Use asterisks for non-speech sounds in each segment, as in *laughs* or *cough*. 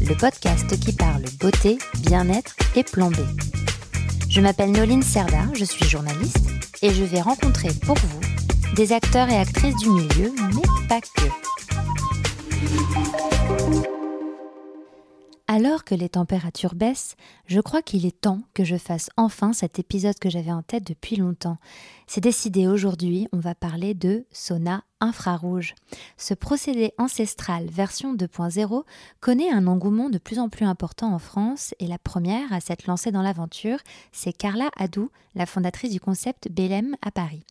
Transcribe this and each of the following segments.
le podcast qui parle beauté, bien-être et plan B. Je m'appelle Noline Serda, je suis journaliste et je vais rencontrer pour vous des acteurs et actrices du milieu, mais pas que. Alors que les températures baissent, je crois qu'il est temps que je fasse enfin cet épisode que j'avais en tête depuis longtemps. C'est décidé aujourd'hui, on va parler de sauna infrarouge. Ce procédé ancestral version 2.0 connaît un engouement de plus en plus important en France et la première à s'être lancée dans l'aventure, c'est Carla Adou, la fondatrice du concept Belém à Paris.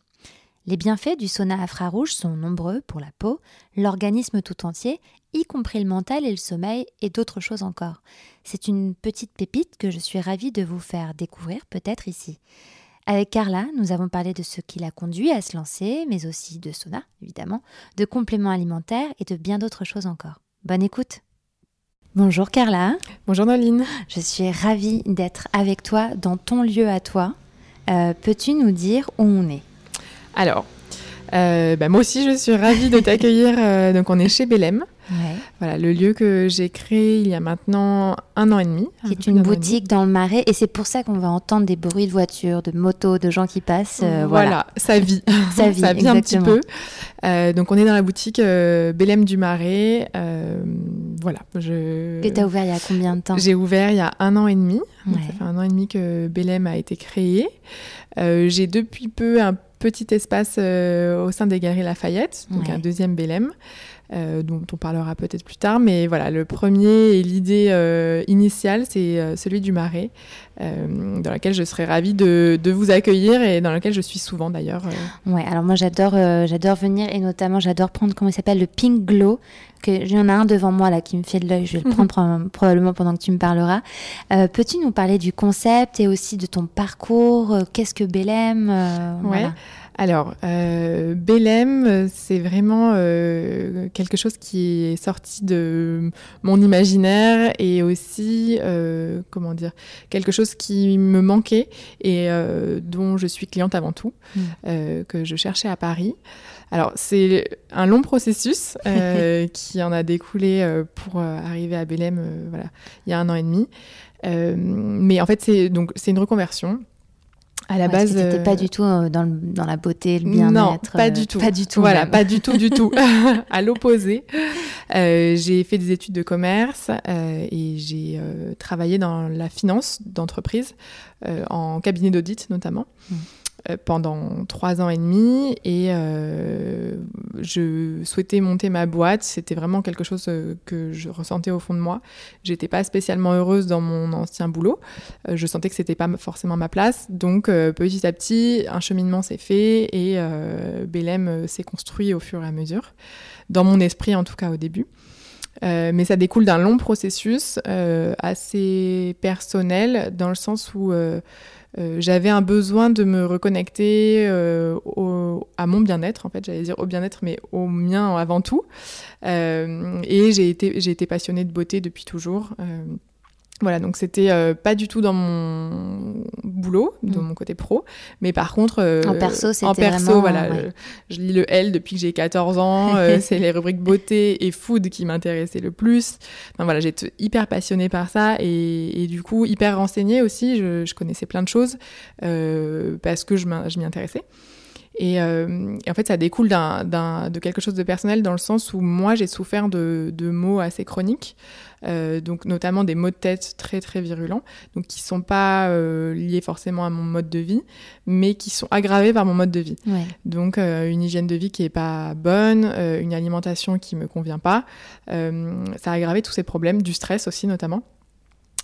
Les bienfaits du sauna infrarouge sont nombreux pour la peau, l'organisme tout entier, y compris le mental et le sommeil et d'autres choses encore. C'est une petite pépite que je suis ravie de vous faire découvrir peut-être ici. Avec Carla, nous avons parlé de ce qui l'a conduit à se lancer, mais aussi de sauna, évidemment, de compléments alimentaires et de bien d'autres choses encore. Bonne écoute Bonjour Carla. Bonjour Noline. Je suis ravie d'être avec toi dans ton lieu à toi. Euh, Peux-tu nous dire où on est? Alors, euh, bah, moi aussi, je suis ravie de t'accueillir. Euh, donc, on est chez Belém. Voilà, le lieu que j'ai créé il y a maintenant un an et demi. Qui est une boutique dans le Marais. Et c'est pour ça qu'on va entendre des bruits de voitures, de motos, de gens qui passent. Euh, voilà. ça vit. ça *laughs* vit, ça vit un petit peu. donc, on est dans la boutique Belém du Marais. voilà. Je... Que tu as ouvert il y a combien de temps? J'ai ouvert il y a un an et demi. ça fait un an et demi que Belém a été créé. j'ai depuis peu un petit espace euh, au sein des Galeries Lafayette, donc un deuxième Bélem. Euh, dont on parlera peut-être plus tard. Mais voilà, le premier et l'idée euh, initiale, c'est celui du Marais, dans lequel je serais ravie de, de, vous accueillir et dans lequel je suis souvent d'ailleurs. Ouais, alors moi j'adore j'adore venir et notamment j'adore prendre, comment il s'appelle, le Pink Glow. Que j'en ai un devant moi là qui me fait de l'œil, je vais le *laughs* prendre probablement pendant que tu me parleras. Peux-tu nous parler du concept et aussi de ton parcours Qu'est-ce que Bélem Ouais. Alors, euh, Belém, c'est vraiment euh, quelque chose qui est sorti de mon imaginaire et aussi, euh, comment dire, quelque chose qui me manquait et euh, dont je suis cliente avant tout, mm. euh, que je cherchais à Paris. Alors, c'est un long processus *laughs* qui en a découlé pour arriver à Belém, voilà, il y a un an et demi. mais en fait, c'est donc c'est une reconversion à la base, c'était pas euh, du tout euh, dans, dans la beauté, le bien-être. Non, pas du tout. Pas du tout. Voilà, pas du tout, du tout. *laughs* *laughs* à l'opposé, euh, j'ai fait des études de commerce et j'ai travaillé dans la finance d'entreprise, en cabinet d'audit notamment. Mmh. Euh, pendant trois ans et demi et euh, je souhaitais monter ma boîte. C'était vraiment quelque chose euh, que je ressentais au fond de moi. J'étais pas spécialement heureuse dans mon ancien boulot. je sentais que c'était pas forcément ma place. Donc petit à petit, un cheminement s'est fait et Belém s'est construit au fur et à mesure, dans mon esprit en tout cas au début. mais ça découle d'un long processus assez personnel dans le sens où euh, j'avais un besoin de me reconnecter euh, à mon bien-être, en fait, j'allais dire au bien-être, mais au mien avant tout. Euh, et j'ai été, j'ai été passionnée de beauté depuis toujours. Voilà, donc c'était euh, pas du tout dans mon boulot, dans mm. mon côté pro, mais par contre euh, en perso, c'était en perso, voilà, je, lis le L depuis que j'ai 14 ans, euh, *laughs* c'est les rubriques beauté et food qui m'intéressaient le plus. Enfin, voilà, j'étais hyper passionnée par ça et, du coup hyper renseignée aussi. Je, connaissais plein de choses parce que je m'y intéressais. Et, en fait, ça découle de quelque chose de personnel dans le sens où moi, j'ai souffert de, de maux assez chroniques. Euh, donc notamment des maux de tête très très virulents, donc qui sont pas euh, liés forcément à mon mode de vie, mais qui sont aggravés par mon mode de vie. Donc euh, une hygiène de vie qui est pas bonne, une alimentation qui me convient pas, ça a aggravé tous ces problèmes, du stress aussi notamment.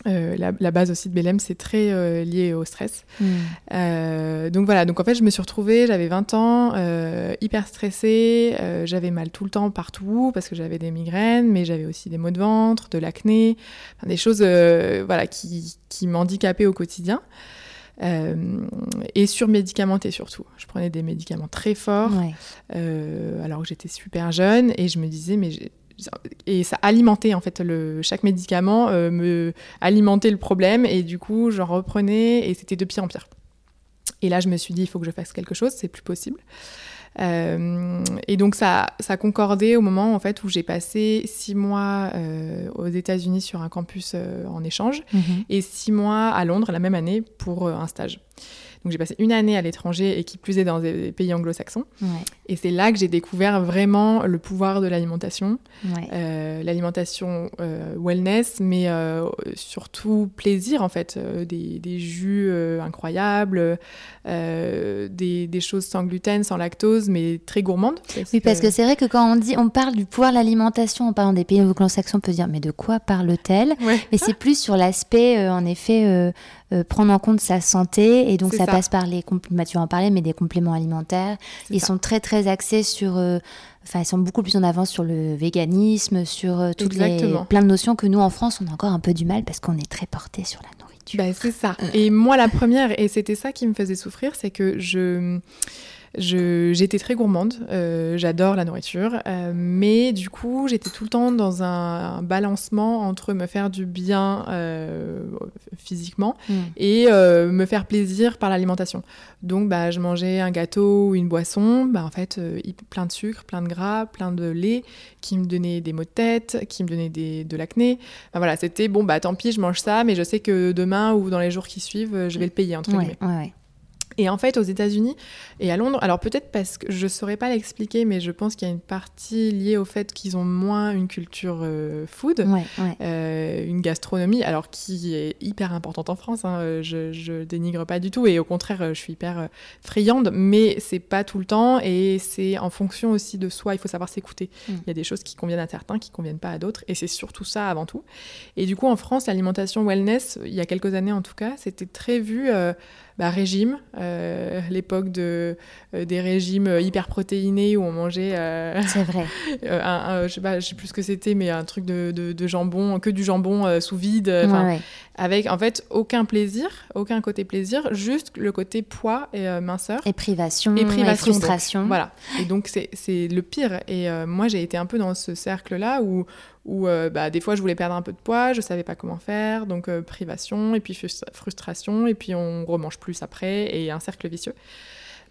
Euh, la, la, base aussi de Belém, c'est très euh, lié au stress. Mm. Euh, donc voilà, donc en fait, je me suis retrouvée, j'avais 20 ans, hyper stressée, j'avais mal tout le temps partout parce que j'avais des migraines, mais j'avais aussi des maux de ventre, de l'acné, enfin, des choses voilà, qui, qui m'handicapaient au quotidien. Euh, et surmédicamentée surtout. Je prenais des médicaments très forts Ouais. euh, alors que j'étais super jeune et je me disais mais et ça alimentait en fait le chaque médicament euh, me alimentait le problème et du coup j'en reprenais et c'était de pire en pire. Et là je me suis dit il faut que je fasse quelque chose, c'est plus possible. Euh, et donc ça ça concordait au moment en fait où j'ai passé six mois euh, aux États-Unis sur un campus en échange Mhm. et six mois à Londres la même année pour un stage. Donc j'ai passé une année à l'étranger et qui plus est dans des pays anglo-saxons. Ouais. Et c'est là que j'ai découvert vraiment le pouvoir de l'alimentation, Ouais. euh, l'alimentation euh, wellness, mais euh, surtout plaisir en fait, des, des jus incroyables, des, des choses sans gluten, sans lactose, mais très gourmandes. Oui, parce que c'est vrai que quand on dit, on parle du pouvoir de l'alimentation en parlant des pays anglo-saxons, on peut dire, mais de quoi parle-t-elle? Ouais. Mais c'est plus sur l'aspect, en effet, euh, prendre en compte sa santé. Et donc, ça, ça. passe par les compléments, tu en mais des compléments alimentaires. Ils ça. sont très, très axés sur. euh, Enfin, ils sont beaucoup plus en avance sur le véganisme, sur euh, toutes les plein de notions que nous en France on a encore un peu du mal parce qu'on est très porté sur la nourriture. Bah, c'est ça. Et moi, la première, et c'était ça qui me faisait souffrir, c'est que je. J'étais très gourmande, euh, j'adore la nourriture, euh, mais du coup j'étais tout le temps dans un, un balancement entre me faire du bien euh, physiquement Mm. et me faire plaisir par l'alimentation. Donc bah, je mangeais un gâteau ou une boisson, bah, en fait plein de sucre, plein de gras, plein de lait, qui me donnait des maux de tête, qui me donnait des, de l'acné. Voilà, c'était bon bah tant pis je mange ça, mais je sais que demain ou dans les jours qui suivent, je vais le payer entre guillemets. Ouais, ouais, ouais. Et en fait, aux États-Unis et à Londres, alors peut-être parce que je saurais pas l'expliquer, mais je pense qu'il y a une partie liée au fait qu'ils ont moins une culture euh, food, Ouais, ouais. euh, une gastronomie, alors qui est hyper importante en France. hein, euh, je, je dénigre pas du tout, et au contraire, je suis hyper friande, mais c'est pas tout le temps, et c'est en fonction aussi de soi. Il faut savoir s'écouter. Mm. Il y a des choses qui conviennent à certains, qui conviennent pas à d'autres, et c'est surtout ça avant tout. Et du coup, en France, l'alimentation wellness, il y a quelques années en tout cas, c'était très vu. euh, bah, régime, euh, l'époque de, euh, des régimes euh, hyper protéinés où on mangeait C'est vrai. *laughs* un, un- je sais pas, je sais plus ce que c'était, mais un truc de, de- de jambon, que du jambon sous vide, Ouais, avec en fait aucun plaisir, aucun côté plaisir, juste le côté poids et minceur. Et privation, Et privation, frustration. Voilà. Et donc c'est c'est le pire. Et moi j'ai été un peu dans ce cercle-là où, où euh, bah, des fois je voulais perdre un peu de poids, je savais pas comment faire, donc euh, privation et puis frus- frustration et puis on remange plus après et un cercle vicieux.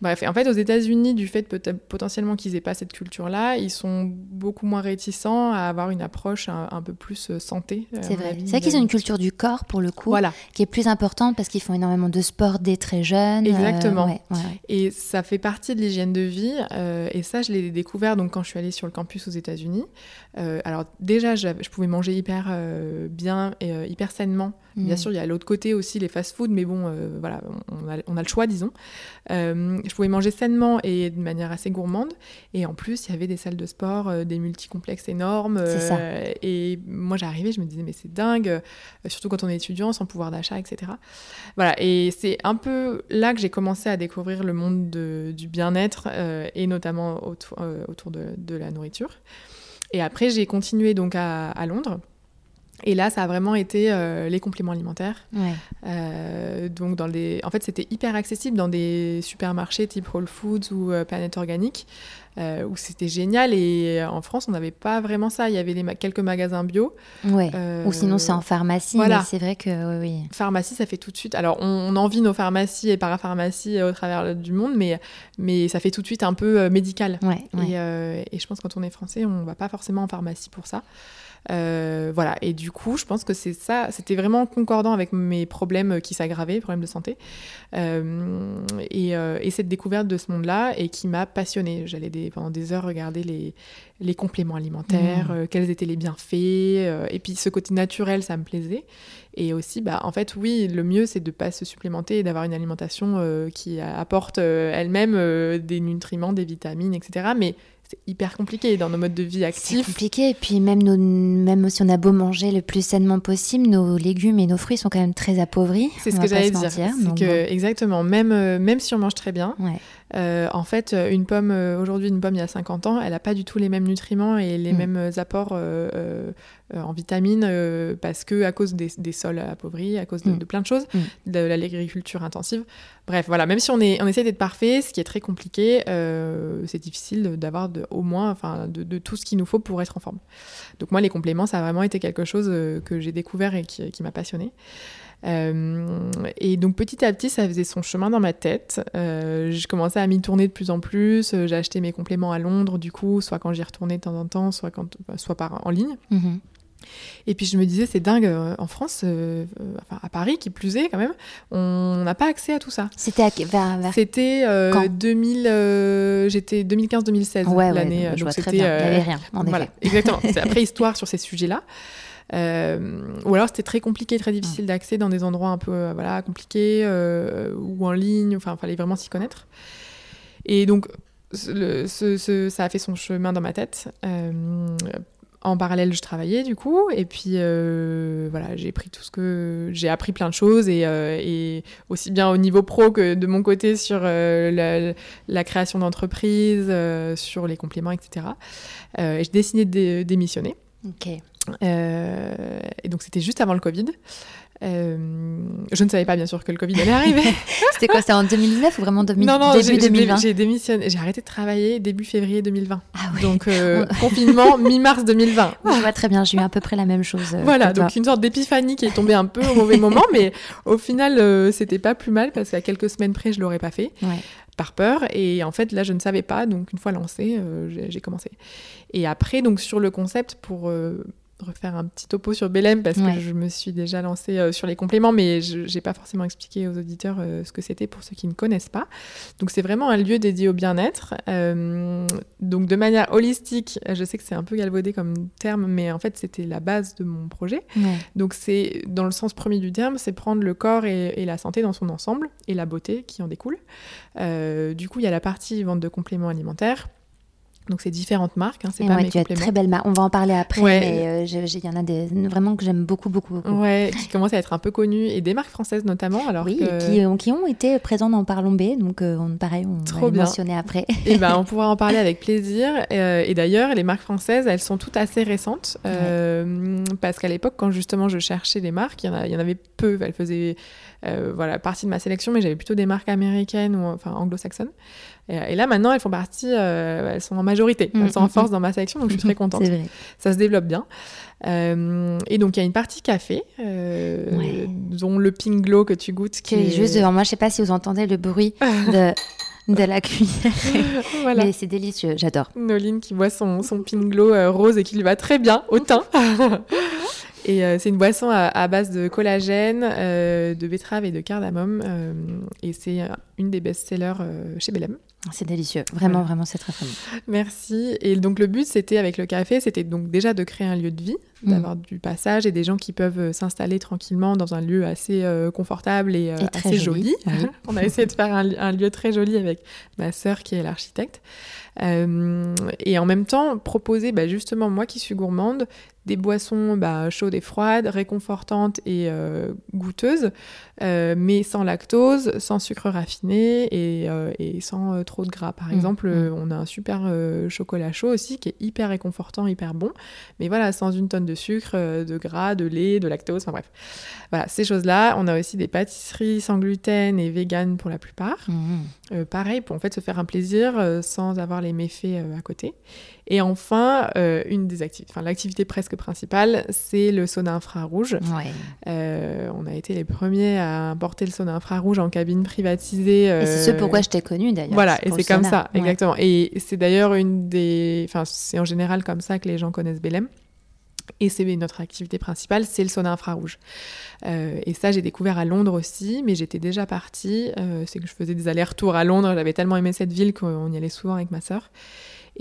Bref, et en fait, aux États-Unis, du fait potentiellement qu'ils aient pas cette culture-là, ils sont beaucoup moins réticents à avoir une approche un, un peu plus euh, santé. C'est vrai. C'est vrai qu'ils ont une culture du corps pour le coup, Voilà. qui est plus importante parce qu'ils font énormément de sport dès très jeunes. euh, Exactement. ouais, ouais, ouais. Et ça fait partie de l'hygiène de vie. euh, et ça, je l'ai découvert donc quand je suis allée sur le campus aux États-Unis. Euh, alors déjà, je pouvais manger hyper bien et hyper sainement. Bien Mm. sûr, il y a l'autre côté aussi les fast-food, mais bon, euh, voilà, on a, on a le choix, disons. Euh, je pouvais manger sainement et de manière assez gourmande. Et en plus, il y avait des salles de sport, euh, des multicomplexes énormes. C'est ça. et moi, j'arrivais, je me disais, mais c'est dingue, surtout quand on est étudiant, sans pouvoir d'achat, etc. Voilà, et c'est un peu là que j'ai commencé à découvrir le monde de- du bien-être et notamment autour, autour de, de la nourriture. Et après, j'ai continué donc à, à Londres. Et là, ça a vraiment été euh, les compléments alimentaires. Ouais. Euh, donc dans. En fait, c'était hyper accessible dans des supermarchés type Whole Foods ou euh, Planète Organique, où c'était génial. Et en France, on n'avait pas vraiment ça. Il y avait ma- quelques magasins bio. Ouais. Ou sinon c'est en pharmacie, voilà. c'est vrai que oui, oui. Pharmacie, ça fait tout de suite. Alors, on, on envie nos pharmacies et parapharmacies au travers du monde, mais, mais ça fait tout de suite un peu médical. Ouais. Et, et je pense que quand on est français, on va pas forcément en pharmacie pour ça. Euh, voilà, et du coup, je pense que c'est ça, c'était vraiment concordant avec mes problèmes qui s'aggravaient, problèmes de santé. Euh, et, euh, et cette découverte de ce monde-là, et qui m'a passionnée. J'allais des, pendant des heures regarder les, les compléments alimentaires, Mmh. quels étaient les bienfaits, et puis ce côté naturel, ça me plaisait. Et aussi, bah, en fait, oui, le mieux, c'est de pas se supplémenter et d'avoir une alimentation qui apporte elle-même des nutriments, des vitamines, etc. Mais c'est hyper compliqué dans nos modes de vie C'est actifs. compliqué. Et puis même, nos, même si on a beau manger le plus sainement possible, nos légumes et nos fruits sont quand même très appauvris. C'est ce que j'allais dire. mentir. C'est Donc que, bon. exactement, même, euh, même si on mange très bien, Ouais. Euh, en fait, euh, une pomme, euh, aujourd'hui, une pomme il y a 50 ans, elle n'a pas du tout les mêmes nutriments et les Mm. mêmes apports euh, en vitamines parce que à cause des, des sols appauvris, à cause de, Mm. de plein de choses, Mm. de l'agriculture intensive. Bref, voilà, même si on, est, on essaie d'être parfait, ce qui est très compliqué, c'est difficile d'avoir au moins enfin, de, de tout ce qu'il nous faut pour être en forme. Donc moi, les compléments, ça a vraiment été quelque chose que j'ai découvert et qui, qui m'a passionnée. Euh, et donc petit à petit, ça faisait son chemin dans ma tête. Euh, je commençais à m'y tourner de plus en plus. Euh, J'ai acheté mes compléments à Londres, du coup, soit quand j'y retournais de temps en temps, soit, quand, enfin, soit par, en ligne. Mhm. Et puis je me disais, c'est dingue, euh, en France, euh, euh, enfin à Paris, qui plus est quand même, on n'a pas accès à tout ça. C'était à- vers, vers... C'était euh, Quand 2000, euh, j'étais 2015-2016 Ouais, ouais, l'année. euh, je donc vois très c'était, bien. euh, Il n'y avait rien, en voilà, effet. exactement. *laughs* C'est après histoire sur ces sujets-là. Euh, ou alors c'était très compliqué, très difficile d'accès dans des endroits un peu euh, voilà, compliqués euh, ou en ligne. Enfin, il fallait vraiment s'y connaître. Et donc, ce- le- ce- ce- ça a fait son chemin dans ma tête. Euh, en parallèle, je travaillais du coup, et puis euh, voilà, j'ai pris tout ce que j'ai appris plein de choses, et, euh, et aussi bien au niveau pro que de mon côté sur euh, la, la création d'entreprise, sur les compléments, etc. Et j'ai décidé de dé- démissionner. Ok. Euh, et donc c'était juste avant le Covid. Euh, je ne savais pas bien sûr que le Covid allait arriver. *laughs* C'était quoi C'était en 2019 ou vraiment 2000... non, non, début j'ai- j'ai dé- 2020 j'ai démissionné, j'ai arrêté de travailler début février 2020. Ah oui. Donc euh, *laughs* confinement mi-mars 2020. Je vois très bien, j'ai eu à peu près la même chose. Voilà, toi. donc une sorte d'épiphanie qui est tombée un peu au mauvais *laughs* moment, mais au final, c'était pas plus mal parce qu'à quelques semaines près, je l'aurais pas fait Ouais. par peur. Et en fait, là, je ne savais pas, donc une fois lancé, euh, j'ai j'ai commencé. Et après, donc sur le concept, pour euh, refaire un petit topo sur Belém, parce Ouais. que je me suis déjà lancée euh, sur les compléments, mais je n'ai pas forcément expliqué aux auditeurs euh, ce que c'était pour ceux qui ne connaissent pas. Donc c'est vraiment un lieu dédié au bien-être. Euh, donc de manière holistique, je sais que c'est un peu galvaudé comme terme, mais en fait, c'était la base de mon projet. Ouais. Donc c'est dans le sens premier du terme, c'est prendre le corps et, et la santé dans son ensemble et la beauté qui en découle. Du coup, il y a la partie vente de compléments alimentaires. Donc c'est différentes marques, hein, c'est Et pas ouais, mes tu as très belles marques. On va en parler après, Ouais. mais euh, il y en a des vraiment que j'aime beaucoup, beaucoup, beaucoup. Ouais, qui *laughs* commencent à être un peu connues et des marques françaises notamment. Alors oui, que... qui, ont, qui ont été présents dans Parlons B, donc euh, on, pareil, on Trop va les bien. mentionner après. *laughs* Eh ben, on *laughs* pourra en parler avec plaisir. Euh, et d'ailleurs, les marques françaises, elles sont toutes assez récentes. euh, Parce qu'à l'époque, quand justement je cherchais les marques, il y en, a- il y en avait peu. Elles faisaient euh, voilà, partie de ma sélection, mais j'avais plutôt des marques américaines ou enfin anglo-saxonnes. Et, et là, maintenant, elles font partie, euh, elles sont en majorité. Mm, Elles sont en mm, force dans ma sélection, donc je suis très contente. Vrai. Ça se développe bien. Euh, et donc, il y a une partie café, euh, Ouais. dont le Pink Glow que tu goûtes. Qui est juste devant moi, je sais pas si vous entendez le bruit *laughs* de, de la cuillère, voilà. mais c'est délicieux, j'adore. Noline qui boit son, son euh, rose et qui lui va très bien au teint. *laughs* et euh, c'est une boisson à, à base de collagène, euh, de betterave et de cardamome. euh, et c'est euh, une des best-sellers euh, chez Belém. C'est délicieux, vraiment, vraiment, c'est très très bon. Merci. Et donc le but, c'était avec le café, c'était donc déjà de créer un lieu de vie, Mm. d'avoir du passage et des gens qui peuvent euh, s'installer tranquillement dans un lieu assez euh, confortable et, euh, Et assez joli, joli. oui. *laughs* On a essayé de faire un, li- un lieu très joli avec ma sœur qui est l'architecte. Euh, et en même temps, proposer bah, justement, moi qui suis gourmande, des boissons bah, chaudes et froides, réconfortantes et goûteuses, mais sans lactose, sans sucre raffiné et, et sans trop de gras. Par Mm, exemple, mm. on a un super chocolat chaud aussi qui est hyper réconfortant, hyper bon, mais voilà, sans une tonne de sucre, euh, de gras, de lait, de lactose, enfin bref. Voilà, ces choses-là. On a aussi des pâtisseries sans gluten et vegan pour la plupart. Mhm. Euh, pareil, pour en fait se faire un plaisir euh, sans avoir les méfaits euh, à côté. Et enfin, une des activités, enfin l'activité presque principale, c'est le sauna infrarouge. Ouais. On a été les premiers à importer le sauna infrarouge en cabine privatisée. Et c'est ce pourquoi je t'ai connu d'ailleurs. Voilà, et c'est comme sauna. ça, Ouais. exactement. Et c'est d'ailleurs une des, enfin c'est en général comme ça que les gens connaissent Belém. Et c'est notre activité principale, c'est le sauna infrarouge. Euh, et ça, j'ai découvert à Londres aussi, mais j'étais déjà partie. Euh, c'est que je faisais des allers-retours à Londres. J'avais tellement aimé cette ville qu'on y allait souvent avec ma sœur.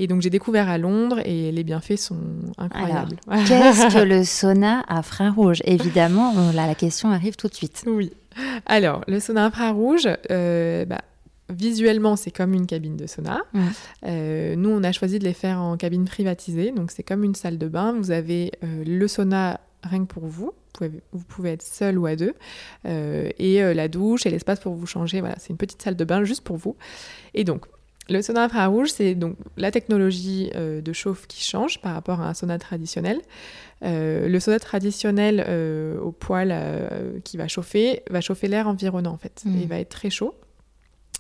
Et donc j'ai découvert à Londres et les bienfaits sont incroyables. Qu'est-ce que le sauna à frein rouge Évidemment, on- là, la question arrive tout de suite. Oui. Alors, le sauna infrarouge, euh, bah, visuellement, c'est comme une cabine de sauna. Euh, nous, on a choisi de les faire en cabine privatisée. Donc, c'est comme une salle de bain. Vous avez euh, le sauna rien que pour vous. Vous pouvez, vous pouvez être seul ou à deux. Euh, et la douche et l'espace pour vous changer. Voilà, c'est une petite salle de bain juste pour vous. Et donc, le sauna infrarouge, c'est donc la technologie euh, de chauffe qui change par rapport à un sauna traditionnel. Euh, le sauna traditionnel euh, au poêle qui va chauffer, va chauffer l'air environnant en fait. Mm. Il va être très chaud.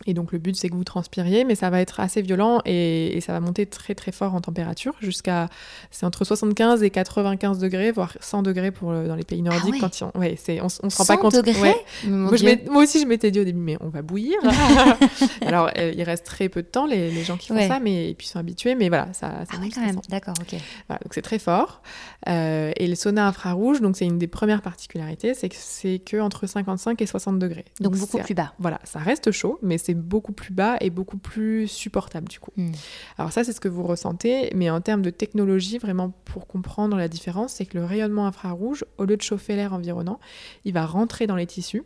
Et donc le but c'est que vous transpiriez, mais ça va être assez violent et, et ça va monter très très fort en température jusqu'à c'est entre 75 et 95 degrés, voire 100 degrés pour le- dans les pays nordiques Ah ouais. quand ils ont- ouais, c'est on, on se rend 100 pas compte. degrés Ouais. Moi, je aussi, je m'étais dit au début, mais on va bouillir. *laughs* *laughs* Alors, euh, il reste très peu de temps, les, les gens qui font ça, mais et puis ils sont habitués, mais voilà, ça, ça Ah oui, quand même. 60. D'accord, ok. Voilà, donc c'est très fort. Euh, et le sauna infrarouge, donc c'est une des premières particularités, c'est que c'est que entre 55 et 60 degrés. Donc beaucoup c'est- plus bas. Voilà, ça reste chaud, mais c'est beaucoup plus bas et beaucoup plus supportable du coup. Mm. Alors ça, c'est ce que vous ressentez, mais en termes de technologie, vraiment pour comprendre la différence, c'est que le rayonnement infrarouge, au lieu de chauffer l'air environnant, il va rentrer dans les tissus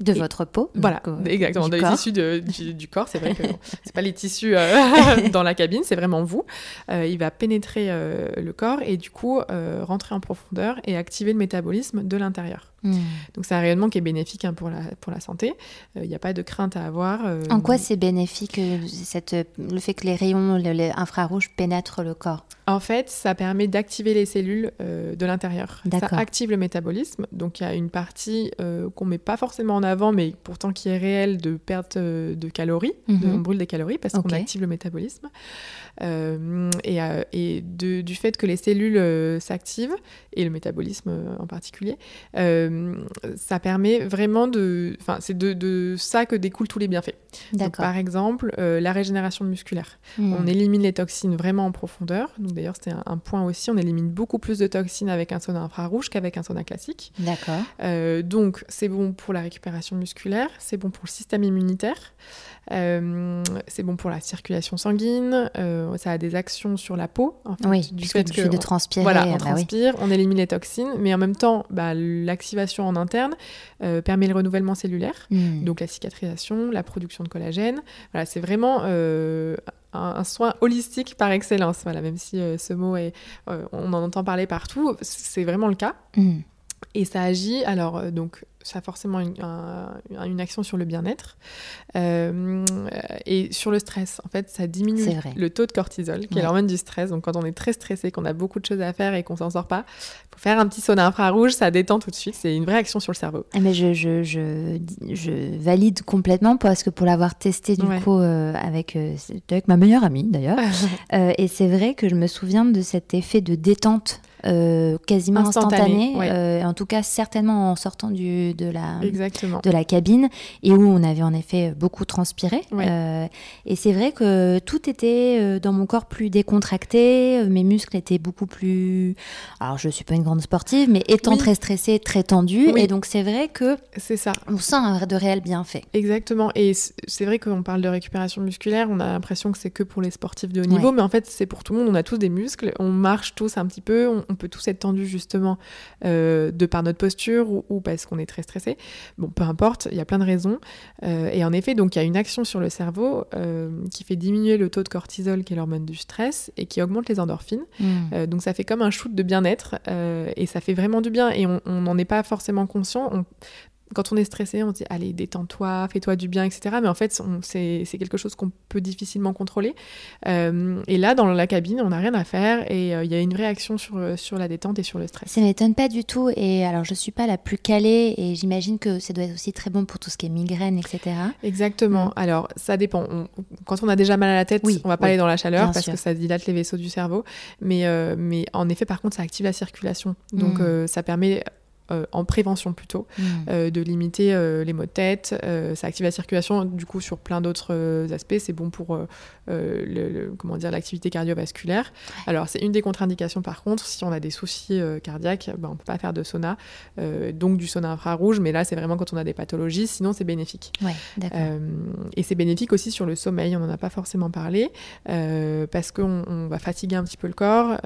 De Et- votre peau. voilà, euh, exactement. Dans les tissus de- du, du corps, c'est vrai que *laughs* c'est pas les tissus euh, *laughs* dans la cabine, c'est vraiment vous. Euh, il va pénétrer euh, le corps et du coup rentrer en profondeur et activer le métabolisme de l'intérieur. Mm. Donc c'est un rayonnement qui est bénéfique hein, pour, la, pour la santé. Euh, Il n'y a pas de crainte à avoir. euh, En quoi c'est bénéfique euh, cette, le fait que les rayons le- les infrarouges pénètrent le corps? En fait, ça permet d'activer les cellules euh, de l'intérieur. Ça active le métabolisme. Donc il y a une partie euh, qu'on met pas forcément en avant, mais pourtant qui est réelle de perte euh, de calories. de- Mhm. on brûle des calories parce qu'on active le métabolisme. Euh, et euh, et de- du fait que les cellules euh, s'activent, et le métabolisme euh, en particulier, euh, ça permet vraiment de... Enfin, c'est de, de ça que découlent tous les bienfaits. Donc, par exemple, euh, la régénération musculaire. Mm. On élimine les toxines vraiment en profondeur. Donc d'ailleurs, c'était un, un point aussi. On élimine beaucoup plus de toxines avec un sauna infrarouge qu'avec un sauna classique. D'accord. Euh, donc c'est bon pour la récupération musculaire, c'est bon pour le système immunitaire, euh, c'est bon pour la circulation sanguine. euh, ça a des actions sur la peau. En fait, Oui, du fait que de on- transpirer. voilà, euh, on bah oui. transpire, on élimine les toxines, mais en même temps, bah, l'activation en interne euh, permet le renouvellement cellulaire. Mm. Donc la cicatrisation, la production de collagène. Voilà, c'est vraiment euh, un, soin holistique par excellence. Voilà, même si euh, ce mot est, euh, on en entend parler partout, c'est vraiment le cas. Mm. Et ça agit, alors, euh, donc, ça a forcément une, un- une action sur le bien-être euh, et sur le stress. En fait, ça diminue le taux de cortisol, qui Ouais. est l'hormone du stress. Donc, quand on est très stressé, qu'on a beaucoup de choses à faire et qu'on s'en sort pas, faut faire un petit sauna infrarouge, ça détend tout de suite. C'est une vraie action sur le cerveau. Eh, Mais je, je, je, je valide complètement parce que pour l'avoir testé du Ouais. coup euh, avec, euh, avec ma meilleure amie d'ailleurs, *laughs* et c'est vrai que je me souviens de cet effet de détente quasiment Instantané, instantané, ouais. en tout cas certainement en sortant du, de, la, Exactement. de la cabine et où on avait en effet beaucoup transpiré. Ouais. Euh, et c'est vrai que tout était euh, dans mon corps plus décontracté, euh, mes muscles étaient beaucoup plus... Alors je suis pas une grande sportive, mais étant Oui. très stressée, très tendue, Oui. et donc c'est vrai que C'est ça. on sent un, de réels bienfaits. Exactement. Et c'est vrai qu'on parle de récupération musculaire, on a l'impression que c'est que pour les sportifs de haut niveau, Ouais. mais en fait, c'est pour tout le monde. On a tous des muscles, on marche tous un petit peu, on, on peut tous être tendus justement euh, de par notre posture ou, ou parce qu'on est très stressé. Bon, peu importe, il y a plein de raisons. Euh, et en effet, donc il y a une action sur le cerveau euh, qui fait diminuer le taux de cortisol, qui est l'hormone du stress, et qui augmente les endorphines. Mm. Euh, donc ça fait comme un shoot de bien-être et ça fait vraiment du bien et on on n'en est pas forcément conscient. On- quand on est stressé, on se dit allez détends-toi, fais-toi du bien, etc. Mais en fait, c'est quelque chose qu'on peut difficilement contrôler. Euh, et là, dans la cabine, on n'a rien à faire et euh, il y a une réaction sur, euh, sur la détente et sur le stress. Ça m'étonne pas du tout. Et alors, je suis pas la plus calée, et j'imagine que ça doit être aussi très bon pour tout ce qui est migraine, etc. Exactement. Alors, ça dépend. On- quand on a déjà mal à la tête, Oui, on va pas oui, aller dans la chaleur parce sûr. que ça dilate les vaisseaux du cerveau. Mais, euh, mais en effet, par contre, ça active la circulation. Donc, Mm. ça permet, euh, en prévention plutôt, Mm. euh, de limiter euh, les maux de tête. Ça active la circulation, du coup, sur plein d'autres aspects. C'est bon pour le, le- comment dire l'activité cardiovasculaire. Alors, c'est une des contre-indications, par contre, si on a des soucis cardiaques, ben, on peut pas faire de sauna, donc du sauna infrarouge. Mais là, c'est vraiment quand on a des pathologies. Sinon, c'est bénéfique. Ouais, et c'est bénéfique aussi sur le sommeil, on n'en a pas forcément parlé, parce qu'on on va fatiguer un petit peu le corps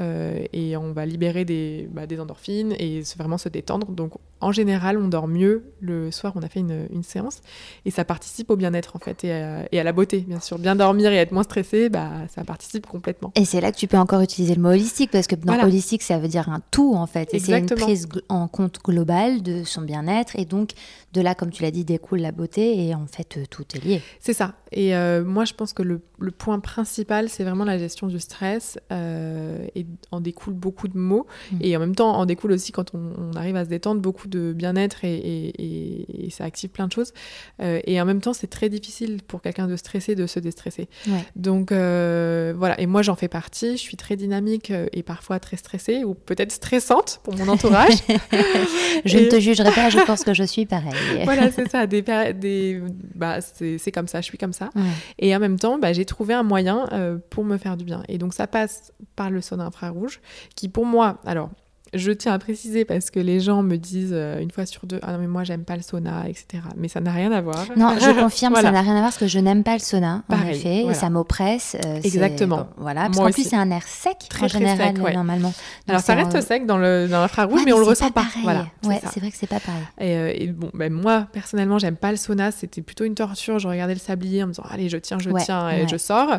et on va libérer des, bah, des endorphines et vraiment se détendre. Donc en général, on dort mieux le soir, on a fait une, une séance, et ça participe au bien-être en fait, et à, et à, la beauté, bien sûr. Bien dormir et être moins stressé, bah, ça participe complètement. Et c'est là que tu peux encore utiliser le mot holistique, parce que dans voilà. holistique, ça veut dire un tout en fait, et c'est une prise en compte globale de son bien-être, et donc de là, comme tu l'as dit, découle la beauté, et en fait, euh, tout est lié. C'est ça. Et euh, moi, je pense que le, le point principal, c'est vraiment la gestion du stress, euh, et en découle beaucoup de mots, mmh. et en même temps, en découle aussi quand on, on arrive à se détendre beaucoup de bien-être et, et, et, ça active plein de choses. Et en même temps, c'est très difficile pour quelqu'un de stresser de se déstresser. Ouais. Donc voilà, et moi j'en fais partie. Je suis très dynamique et parfois très stressée ou peut-être stressante pour mon entourage. *laughs* je ne te jugerai pas, je pense que je suis pareil. Voilà, c'est ça. Des, des, bah, c'est comme ça, je suis comme ça. Ouais. Et en même temps, bah, j'ai trouvé un moyen euh, pour me faire du bien. Et donc ça passe par le sauna infrarouge qui pour moi, alors je tiens à préciser parce que les gens me disent euh, une fois sur deux Ah non, mais moi, j'aime pas le sauna, etc. Mais ça n'a rien à voir. Non, je *laughs* confirme, voilà. ça n'a rien à voir parce que je n'aime pas le sauna, Pareil, en effet, voilà. et ça m'oppresse. Euh, Exactement. Bon, voilà, parce qu'en plus, c'est un air sec très, en général, très sec, ouais. normalement. Donc Alors, ça reste sec dans l'infrarouge, ouais, mais on le ressent pas. pas. Pareil. Voilà, ouais, c'est vrai que c'est pas pareil. Et, euh, et bon, ben, moi, personnellement, j'aime pas le sauna. C'était plutôt une torture. Je regardais le sablier en me disant Allez, je tiens, je tiens, et je sors.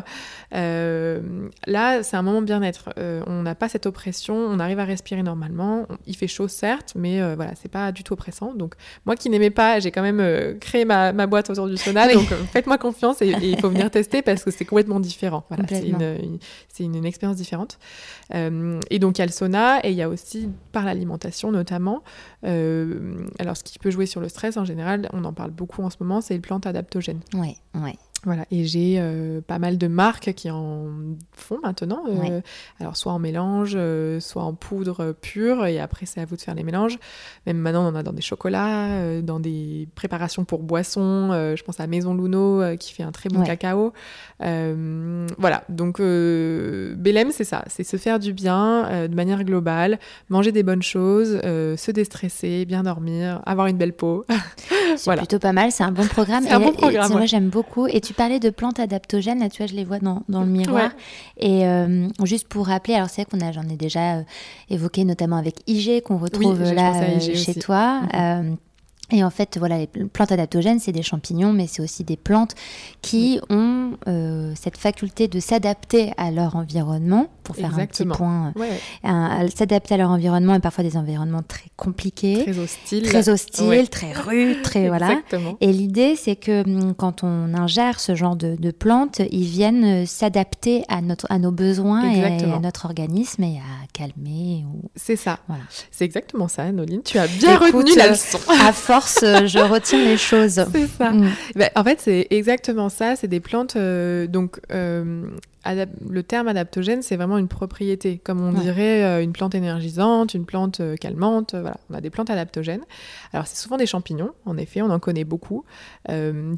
Euh, là, c'est un moment bien-être. On n'a pas cette oppression. On arrive à respirer normalement. On- il fait chaud, certes, mais euh, voilà, c'est pas du tout oppressant. Donc, moi qui n'aimais pas, j'ai quand même euh, créé ma, ma boîte autour du sauna. *laughs* Oui. Donc, euh, faites-moi confiance et il faut venir tester parce que c'est complètement différent. Voilà, c'est une, une- c'est une, une expérience différente. Euh, et donc, il y a le sauna et il y a aussi par l'alimentation notamment. alors, ce qui peut jouer sur le stress en général, on en parle beaucoup en ce moment, c'est les plantes adaptogènes. Ouais, ouais. Voilà, et j'ai euh, pas mal de marques qui en font maintenant. euh, Ouais. Alors, soit en mélange, euh, soit en poudre euh, pure, et après, c'est à vous de faire les mélanges. Même maintenant, on en a dans des chocolats, euh, dans des préparations pour boissons. euh, je pense à Maison Luno euh, qui fait un très bon Ouais. cacao. Euh, voilà, donc euh, Belém, c'est ça c'est se faire du bien euh, de manière globale, manger des bonnes choses, euh, se déstresser, bien dormir, avoir une belle peau. *laughs* C'est Voilà. plutôt pas mal, c'est un bon programme. *laughs* Un Et- bon et programme, vrai, ouais. j'aime beaucoup. Et tu parlais de plantes adaptogènes, là, tu vois, je les vois dans, dans le miroir. Et euh, juste pour rappeler, alors c'est vrai qu'on a, j'en ai déjà euh, évoqué, notamment avec IG, qu'on retrouve là euh, chez aussi. toi. Mhm. Et en fait, voilà, les plantes adaptogènes, c'est des champignons, mais c'est aussi des plantes qui ont euh, cette faculté de s'adapter à leur environnement, pour faire Exactement. un petit point, Ouais, euh, s'adapter à leur environnement, et parfois des environnements très compliqués, très hostile. très hostiles, Ouais. très rudes, très *laughs* voilà. Et l'idée, c'est que hum, quand on ingère ce genre de, de plantes, ils viennent euh, s'adapter à, notre, à nos besoins et à notre organisme et à calmer. Ou... C'est ça. Voilà. C'est exactement ça, Noline. Tu as bien Écoute, retenu la leçon. À *laughs* force, euh, je retiens les choses. *laughs* C'est ça. Mm. Ben, en fait, c'est exactement ça. C'est des plantes. euh, donc, euh, le terme adaptogène, c'est vraiment une propriété. Comme on Ouais. dirait euh, une plante énergisante, une plante calmante. voilà, on a des plantes adaptogènes. Alors, c'est souvent des champignons. En effet, on en connaît beaucoup,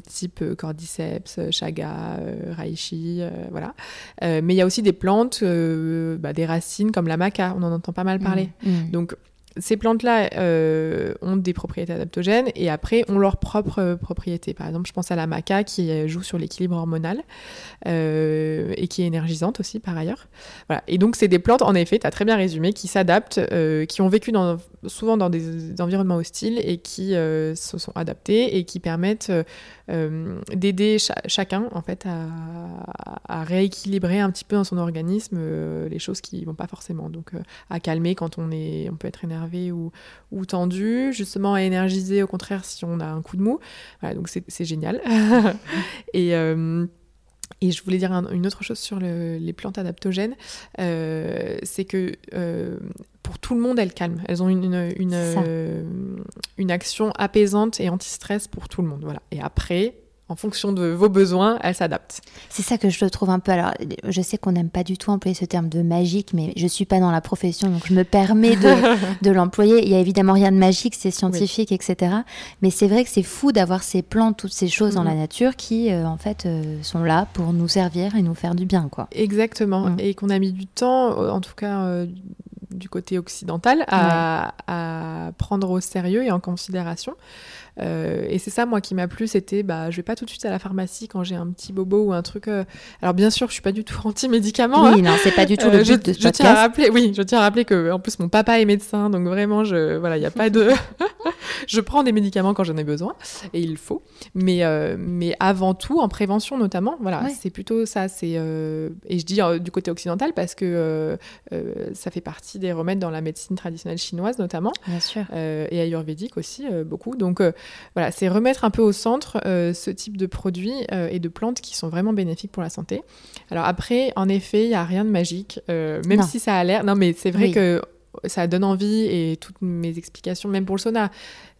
type cordyceps, chaga, reishi, voilà. Mais il y a aussi des plantes, bah, des racines comme la maca. On en entend pas mal parler. Mm. Mm. Donc, ces plantes-là euh, ont des propriétés adaptogènes et après ont leurs propres euh, propriétés. Par exemple, je pense à la maca qui euh, joue sur l'équilibre hormonal et qui est énergisante aussi par ailleurs. Voilà. Et donc, c'est des plantes, en effet, tu as très bien résumé, qui s'adaptent, qui ont vécu dans, souvent dans des environnements hostiles et qui euh, se sont adaptés et qui permettent euh, euh, d'aider cha- chacun en fait à, rééquilibrer un petit peu dans son organisme les choses qui vont pas forcément. Donc, à calmer quand on est, on peut être énervé ou, tendu, justement à énergiser au contraire si on a un coup de mou. Voilà, donc c'est génial. *laughs* et, je voulais dire un- une autre chose sur le- les plantes adaptogènes, c'est que pour tout le monde, elles calment. Elles ont une, une, euh, une action apaisante et anti-stress pour tout le monde. Voilà. Et après, en fonction de vos besoins, elles s'adaptent. C'est ça que je trouve un peu. Alors, je sais qu'on n'aime pas du tout employer ce terme de magique, mais je suis pas dans la profession, donc je me permets de, *laughs* de l'employer. Il y a évidemment rien de magique, c'est scientifique, etc. Mais c'est vrai que c'est fou d'avoir ces plantes, toutes ces choses dans Mhm. la nature qui, euh, en fait, euh, sont là pour nous servir et nous faire du bien, quoi. Exactement. Mm. Et qu'on a mis du temps, en tout cas euh, du côté occidental, à, à prendre au sérieux et en considération. Et c'est ça, moi, qui m'a plu, c'était, bah, je vais pas tout de suite à la pharmacie quand j'ai un petit bobo ou un truc. Alors, bien sûr, je suis pas du tout *laughs* anti-médicaments. Oui, hein. non, c'est pas du tout le but je, de ce je tiens à rappeler, oui, je tiens à rappeler que, en plus, mon papa est médecin, donc vraiment, je, voilà, il n'y a pas de. *laughs* je prends des médicaments quand j'en ai besoin, et il faut. Mais, mais avant tout, en prévention notamment, voilà, Ouais. c'est plutôt ça. C'est et je dis du côté occidental parce que ça fait partie des remèdes dans la médecine traditionnelle chinoise notamment. Bien sûr. Euh, et ayurvédique aussi, euh, beaucoup. Donc euh, voilà, c'est remettre un peu au centre ce type de produits et de plantes qui sont vraiment bénéfiques pour la santé. Alors après, en effet, il n'y a rien de magique, même Non. si ça a l'air... Non, mais c'est vrai Oui. que ça donne envie et toutes mes explications, même pour le sauna,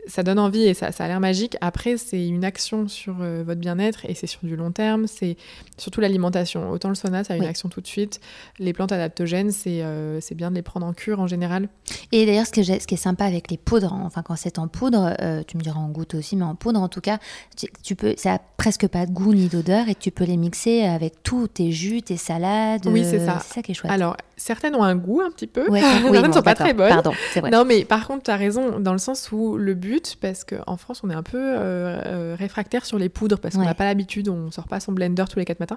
ça donne envie et ça, ça a l'air magique. Après, c'est une action sur euh, votre bien-être et c'est sur du long terme. C'est surtout l'alimentation. Autant le sauna, ça a une Oui. action tout de suite. Les plantes adaptogènes, c'est euh, c'est bien de les prendre en cure en général. Et d'ailleurs, ce, que j'ai- ce qui est sympa avec les poudres, enfin quand c'est en poudre, euh, tu me diras en goutte aussi, mais en poudre en tout cas, tu, tu peux, ça a presque pas de goût ni d'odeur et tu peux les mixer avec tous tes jus, tes salades. Oui, c'est ça. C'est ça qui est chouette. Alors, certaines ont un goût un petit peu. Ouais, *laughs* certaines oui, ne bon, sont pas très bonnes. Pardon, c'est vrai. Non, mais par contre, tu as raison, dans le sens où le but, parce qu'en France, on est un peu euh, euh, réfractaire sur les poudres, parce qu'on Ouais. n'a pas l'habitude, on sort pas son blender tous les quatre matins.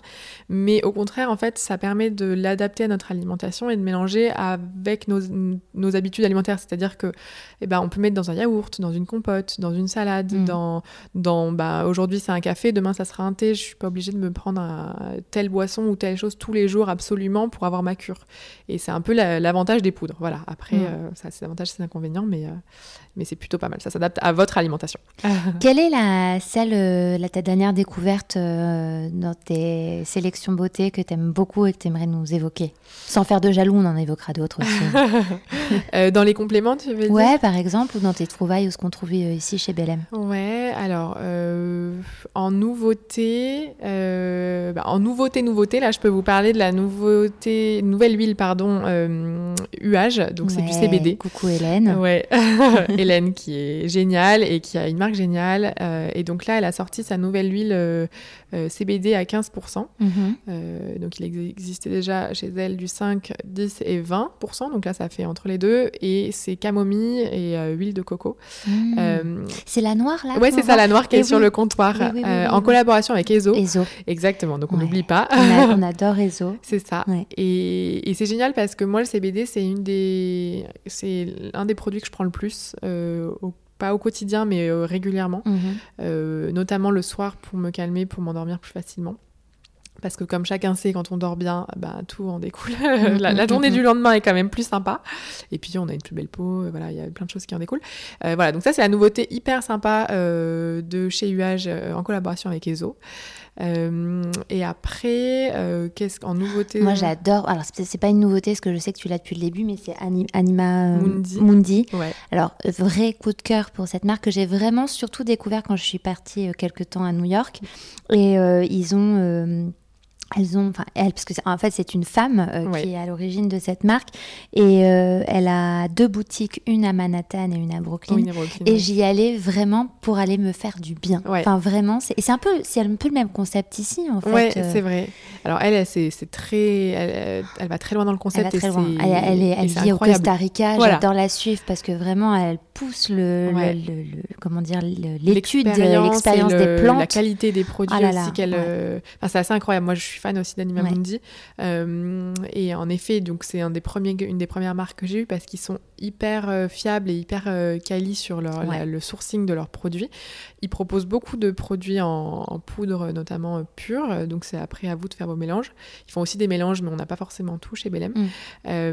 Mais au contraire, en fait, ça permet de l'adapter à notre alimentation et de mélanger avec nos, nos habitudes alimentaires. C'est-à-dire que, eh ben, on peut mettre dans un yaourt, dans une compote, dans une salade, Mm. dans, dans bah, aujourd'hui c'est un café, demain ça sera un thé. Je suis pas obligée de me prendre un- telle boisson ou telle chose tous les jours absolument pour avoir ma cure. Et c'est un peu la- l'avantage des poudres. Voilà. Après, Mm. euh, ça c'est l'avantage, c'est l'inconvénient, mais, euh, mais c'est plutôt pas mal. Ça s'adapte à votre alimentation. *laughs* Quelle est la celle, euh, la, ta dernière découverte euh, dans tes sélections beauté que tu aimes beaucoup et que tu aimerais nous évoquer? Sans faire de jaloux, on en évoquera d'autres aussi. *laughs* Euh, dans les compléments, tu veux dire? Ouais, par exemple, ou dans tes trouvailles ou ce qu'on trouve ici chez Belém. Ouais, alors en nouveauté, bah, en nouveauté, nouveauté, là je peux vous parler de la nouveauté, nouvelle huile, pardon, UH, donc c'est du CBD. Coucou Hélène. Ouais, *laughs* Hélène qui est géniale et qui a une marque géniale. euh, et donc là, elle a sorti sa nouvelle huile euh, euh, CBD à 15%. Mhm. Euh, donc il ex- existait déjà chez elle du 5, 10 et 20%. Donc là, ça fait entre les deux. Et c'est camomille et huile de coco. Mm. Euh, C'est la noire là ouais, c'est ça la noire qui Eh est sur le comptoir Oui, oui, en collaboration avec Ezo. Ezo. Exactement, donc on Ouais. n'oublie pas. On, a- on *laughs* adore Ezo. C'est ça. Ouais. Et, et c'est génial parce que moi, le CBD, c'est une des, c'est un des produits que je prends le plus, euh, au- pas au quotidien, mais euh, régulièrement, Mhm. Euh, notamment le soir pour me calmer, pour m'endormir plus facilement. Parce que comme chacun sait, quand on dort bien, bah, tout en découle. *laughs* la, la journée du lendemain est quand même plus sympa. Et puis on a une plus belle peau, euh, voilà, il y a plein de choses qui en découlent. Euh, voilà, donc ça c'est la nouveauté hyper sympa euh, de chez euh, en collaboration avec Ezo. Euh, et après, euh, qu'est-ce qu'en nouveauté Moi j'adore. Alors c'est pas une nouveauté parce que je sais que tu l'as depuis le début, mais c'est Ani- Anima euh, Mundi. Mundi. Ouais. Alors, euh, vrai coup de cœur pour cette marque que j'ai vraiment surtout découvert quand je suis partie euh, quelque temps à New York. Et euh, ils ont. Elles ont, enfin, elle, parce que en fait c'est une femme euh, Ouais. qui est à l'origine de cette marque et euh, elle a deux boutiques, une à Manhattan et une à Brooklyn. Oui, Brooklyn, Et ouais. j'y allais vraiment pour aller me faire du bien. Ouais. Enfin vraiment, c'est un peu, c'est un peu le même concept ici en fait. Ouais, euh, c'est vrai. Alors elle, elle, c'est très, elle, elle- elle va très loin dans le Elle concept. va très loin. Elle, elle, est- elle vit au incroyable. Costa Rica. Voilà. J'adore la suivre parce que vraiment, elle pousse le, Ouais. le- le- le- comment dire, l'étude, L'expérience des plantes. La qualité des produits Ah là aussi qu'elle. ouais. euh, enfin, c'est assez incroyable. Moi, je suis fan aussi d'Anima Ouais. Mundi. Euh, et en effet, donc c'est un des premiers, une des premières marques que j'ai eues parce qu'ils sont hyper euh, fiables et hyper quali sur leur, la- le sourcing de leurs produits. Ils proposent beaucoup de produits en, en poudre, notamment pure. Donc c'est après à vous de faire vos mélanges. Ils font aussi des mélanges, mais on n'a pas forcément tout chez Belém. Mm.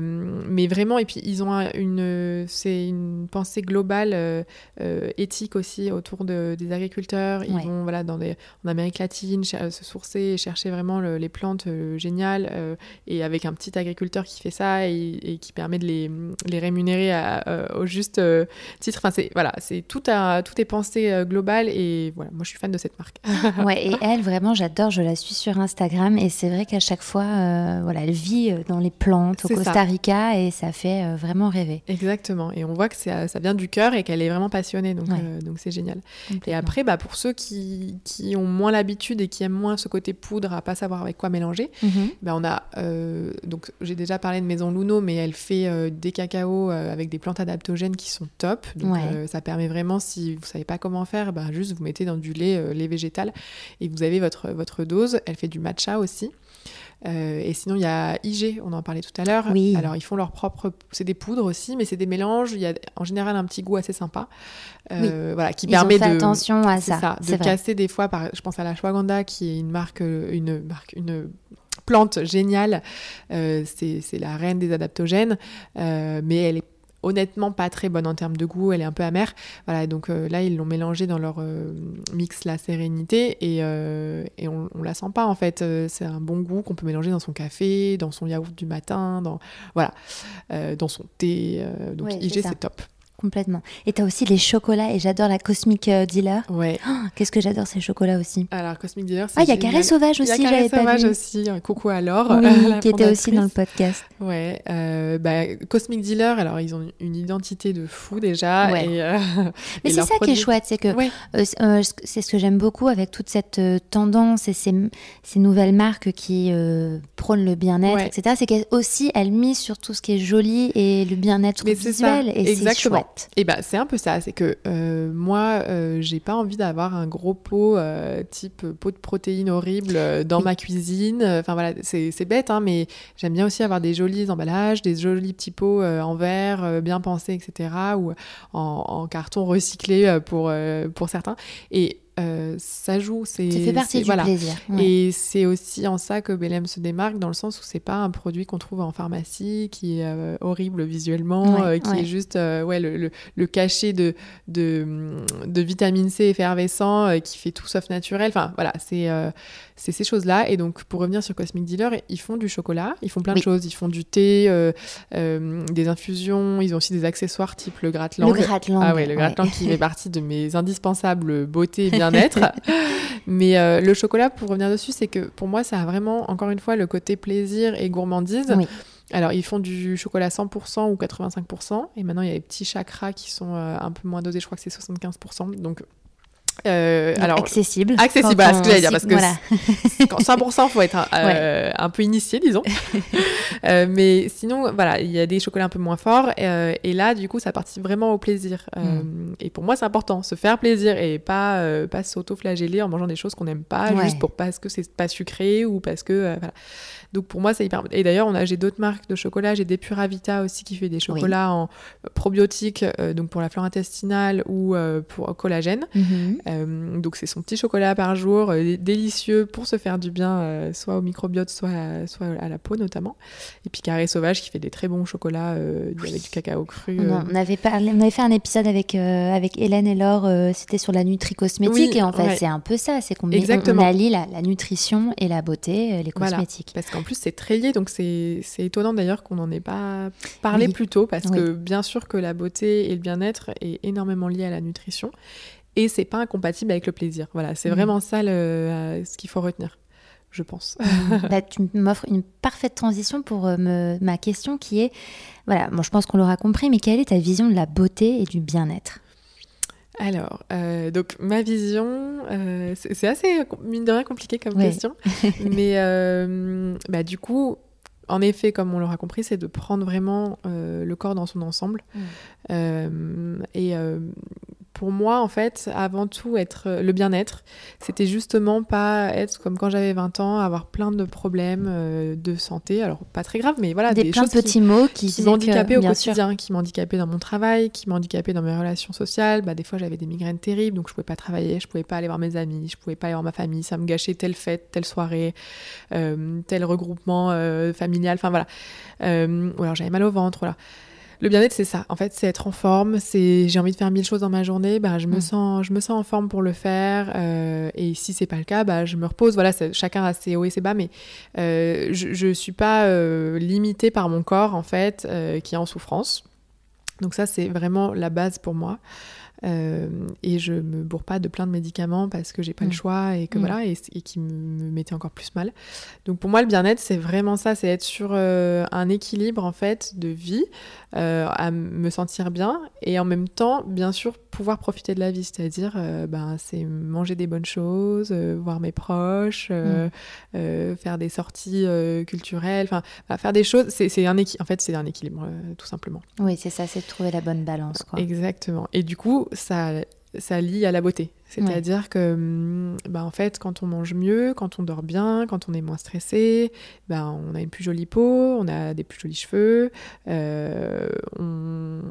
Mais vraiment, et puis ils ont un- une, c'est une pensée globale, euh, euh, éthique aussi autour de, des agriculteurs. Ils Ouais. vont voilà dans des, en Amérique latine cher- se sourcer, et chercher vraiment le- les plantes euh, géniales, euh, et avec un petit agriculteur qui fait ça et, et qui permet de les, les rémunérer à- euh, au juste euh, titre. Enfin, c'est voilà, c'est tout à tout est pensé euh, global et voilà, moi je suis fan de cette marque. *laughs* Ouais, et elle, vraiment, j'adore. Je la suis sur Instagram et c'est vrai qu'à chaque fois, euh, voilà, elle vit euh, dans les plantes au Costa ça. Rica et ça fait euh, vraiment rêver. Exactement, et on voit que c'est- ça vient du cœur et qu'elle est vraiment passionnée, donc Ouais. euh, donc c'est génial. Et après, bah, pour ceux qui, qui ont moins l'habitude et qui aiment moins ce côté poudre à pas savoir avec quoi mélanger. Mhm. Ben, on a euh, donc j'ai déjà parlé de Maison Luno, mais elle fait euh, des cacao euh, avec des plantes adaptogènes qui sont top. Donc Ouais. ça permet vraiment, si vous savez pas comment faire, ben, juste vous mettez dans du lait, lait végétal, et vous avez votre votre dose. Elle fait du matcha aussi. Euh, et sinon, il y a IG, on en parlait tout à l'heure. Oui. Alors, ils font leur propre. C'est des poudres aussi, mais c'est des mélanges. Il y a en général un petit goût assez sympa. Euh, Voilà, qui Ils permet ont fait de. attention à ça. ça, c'est de vrai. casser des fois, par, je pense à la Shwaganda qui est une marque, euh, une marque, une plante géniale. Euh, c'est la reine des adaptogènes, euh, mais elle est honnêtement pas très bonne en termes de goût, elle est un peu amère. Voilà, donc euh, là ils l'ont mélangé dans leur euh, mix la sérénité et, euh, et on, on la sent pas en fait. C'est un bon goût qu'on peut mélanger dans son café, dans son yaourt du matin, dans voilà, dans son thé. donc Ouais, IG c'est top. Complètement. Et t'as aussi les chocolats, et j'adore la Cosmic euh, Dealer. Ouais. Oh, *gasps* Qu'est-ce que j'adore ces chocolats aussi. Alors Cosmic Dealer, c'est Ah, il y a. Carré Sauvage aussi, Carré j'avais pas Sauvage vu. aussi, un coucou à Laure, Oui, *laughs* la qui était aussi dans le podcast. Ouais, euh, bah, Cosmic Dealer, alors ils ont une identité de fou déjà. Ouais. Et, euh, *laughs* Mais c'est ça qui est chouette, c'est que Ouais. euh, c'est ce que j'aime beaucoup avec toute cette tendance et ces, ces nouvelles marques qui prônent le bien-être, Ouais. etc. C'est qu'elles aussi, elles misent sur tout ce qui est joli et le bien-être ça, visuel. Et c'est exactement. Et bah, c'est un peu ça, c'est que euh, moi, euh, j'ai pas envie d'avoir un gros pot euh, type pot de protéines horrible dans ma cuisine. Enfin voilà, c'est bête, hein, mais j'aime bien aussi avoir des jolis emballages, des jolis petits pots en verre, bien pensés, etc. Ou en, carton recyclé pour, pour certains. Et euh, ça joue, c'est. Ça fait partie c'est- du voilà. plaisir. ouais. Et c'est aussi en ça que Belém se démarque, dans le sens où c'est pas un produit qu'on trouve en pharmacie, qui est euh, horrible visuellement, Ouais, euh, qui ouais. est juste ouais, le, le, le cachet de, de, de vitamine C effervescent qui fait tout sauf naturel. Enfin voilà, c'est c'est ces choses-là. Et donc pour revenir sur Cosmic Dealer, ils font du chocolat, ils font plein Oui. de choses. Ils font du thé, des infusions, ils ont aussi des accessoires type le gratte le gratte-langue. ah ouais, le gratin qui *laughs* fait partie de mes indispensables beauté et bien-être. *laughs* Mais euh, le chocolat, pour revenir dessus, c'est que pour moi, ça a vraiment, encore une fois, le côté plaisir et gourmandise. Oui. Alors, ils font du chocolat 100% ou 85%. Et maintenant, il y a les petits chakras qui sont euh, un peu moins dosés. Je crois que c'est 75%. Donc, euh, alors, accessible. accessible, voilà ce que j'allais dire, parce que voilà. quand 100%, faut être un, euh, un peu initié, disons. *laughs* Euh, mais sinon, voilà, il y a des chocolats un peu moins forts. et là, du coup, ça participe vraiment au plaisir. Euh, Et pour moi, c'est important, se faire plaisir et pas, pas s'auto-flageller en mangeant des choses qu'on n'aime pas, Ouais. juste pour parce que c'est pas sucré ou parce que. voilà. Donc pour moi, c'est hyper. Et d'ailleurs, on a j'ai d'autres marques de chocolat. J'ai des Puravita aussi qui fait des chocolats en probiotiques, donc pour la flore intestinale ou pour collagène. Mhm. Euh, donc c'est son petit chocolat par jour, euh, délicieux pour se faire du bien, euh, soit au microbiote, soit à, soit à la peau notamment. Et puis Carré Sauvage qui fait des très bons chocolats euh, avec du cacao cru. On, euh. on avait parlé, on avait fait un épisode avec, euh, avec Hélène et Laure, euh, c'était sur la nutri-cosmétique. Oui, et en fait, ouais. c'est un peu ça, c'est qu'on on, allie la, la nutrition et la beauté, euh, les Voilà. cosmétiques. Parce qu'en plus c'est très lié, donc c'est c'est étonnant d'ailleurs qu'on n'en ait pas parlé Oui. plus tôt, parce Oui. que bien sûr que la beauté et le bien-être est énormément lié à la nutrition, et c'est pas incompatible avec le plaisir. Voilà, c'est Mhm. vraiment ça le, euh, ce qu'il faut retenir, je pense. *laughs* Bah, tu m'offres une parfaite transition pour euh, me- ma question qui est, voilà, bon, je pense qu'on l'aura compris, mais quelle est ta vision de la beauté et du bien-être? Alors, euh, donc ma vision, euh, c'est assez mine de rien compliqué comme Ouais. question, *laughs* mais euh, bah, du coup, en effet, comme on l'aura compris, c'est de prendre vraiment le corps dans son ensemble. Mm. Et pour moi, en fait, avant tout, être le bien-être, c'était justement pas être comme quand j'avais 20 ans, avoir plein de problèmes euh, de santé. Alors, pas très grave, mais voilà, des, des, plein de qui- petits mots qui, qui m'handicapaient au sûr. quotidien, qui m'handicapaient dans mon travail, qui m'handicapaient dans mes relations sociales. Bah, des fois, j'avais des migraines terribles, donc je pouvais pas travailler, je pouvais pas aller voir mes amis, je pouvais pas aller voir ma famille. Ça me gâchait telle fête, telle soirée, euh, tel regroupement euh, familial. Enfin voilà. Euh, ou alors j'avais mal au ventre. Voilà. Le bien-être, c'est ça. En fait, c'est être en forme. C'est j'ai envie de faire mille choses dans ma journée. Bah, je me Mm. sens, je me sens en forme pour le faire. euh, et si c'est pas le cas, bah, je me repose. Voilà, chacun a ses hauts et ses bas, mais euh, je, je suis pas euh, limitée par mon corps en fait, qui est en souffrance. Donc ça, c'est vraiment la base pour moi. et je me bourre pas de plein de médicaments parce que j'ai pas le Mm. choix et que Mm. voilà et, et qui me, me mettait encore plus mal. Donc pour moi le bien-être c'est vraiment ça, c'est être sur euh, un équilibre en fait de vie, euh, à me sentir bien et en même temps bien sûr pouvoir profiter de la vie, c'est-à-dire euh, ben c'est manger des bonnes choses, euh, voir mes proches, euh, faire des sorties culturelles, enfin bah, faire des choses, c'est c'est un en fait c'est un équilibre tout simplement. Oui, c'est ça, c'est de trouver la bonne balance. Quoi. Exactement. Et du coup, ça, ça lie à la beauté. C'est-à-dire que, hum, bah, en fait, quand on mange mieux, quand on dort bien, quand on est moins stressé, bah, on a une plus jolie peau, on a des plus jolis cheveux, euh, on-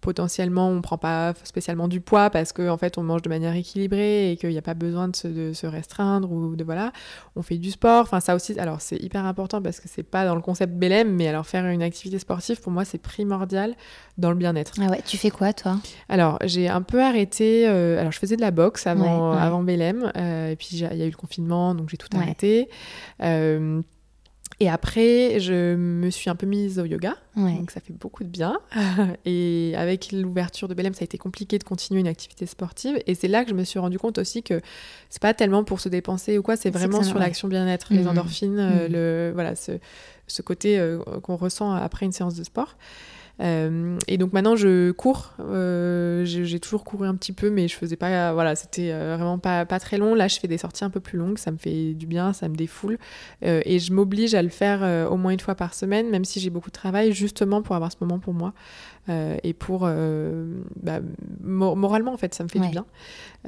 potentiellement on prend pas spécialement du poids parce qu'en en fait on mange de manière équilibrée et qu'il n'y a pas besoin de se, de se restreindre ou de voilà on fait du sport enfin ça aussi alors c'est hyper important parce que c'est pas dans le concept BLM mais alors faire une activité sportive pour moi c'est primordial dans le bien-être Ah ouais, tu fais quoi toi? Alors, j'ai un peu arrêté. euh, alors, je faisais de la boxe avant, Ouais, ouais. avant Belém. euh, et puis, il y a eu le confinement, donc j'ai tout Ouais. arrêté. Euh, et après, je me suis un peu mise au yoga. Ouais. Donc, ça fait beaucoup de bien. *laughs* et avec l'ouverture de Belém, ça a été compliqué de continuer une activité sportive. Et c'est là que je me suis rendu compte aussi que c'est pas tellement pour se dépenser ou quoi, c'est vraiment ça, sur ouais. l'action bien-être, les Mhm. endorphines, euh, Mhm. le, voilà, ce, ce côté euh, qu'on ressent après une séance de sport. Euh, et donc maintenant je cours, Euh, j'ai toujours couru un petit peu, mais je faisais pas, voilà, c'était euh, vraiment pas, pas très long. Là, je fais des sorties un peu plus longues, ça me fait du bien, ça me défoule, et je m'oblige à le faire au moins une fois par semaine, même si j'ai beaucoup de travail, justement pour avoir ce moment pour moi euh, et pour euh, bah, mo- moralement en fait, ça me fait Ouais. du bien.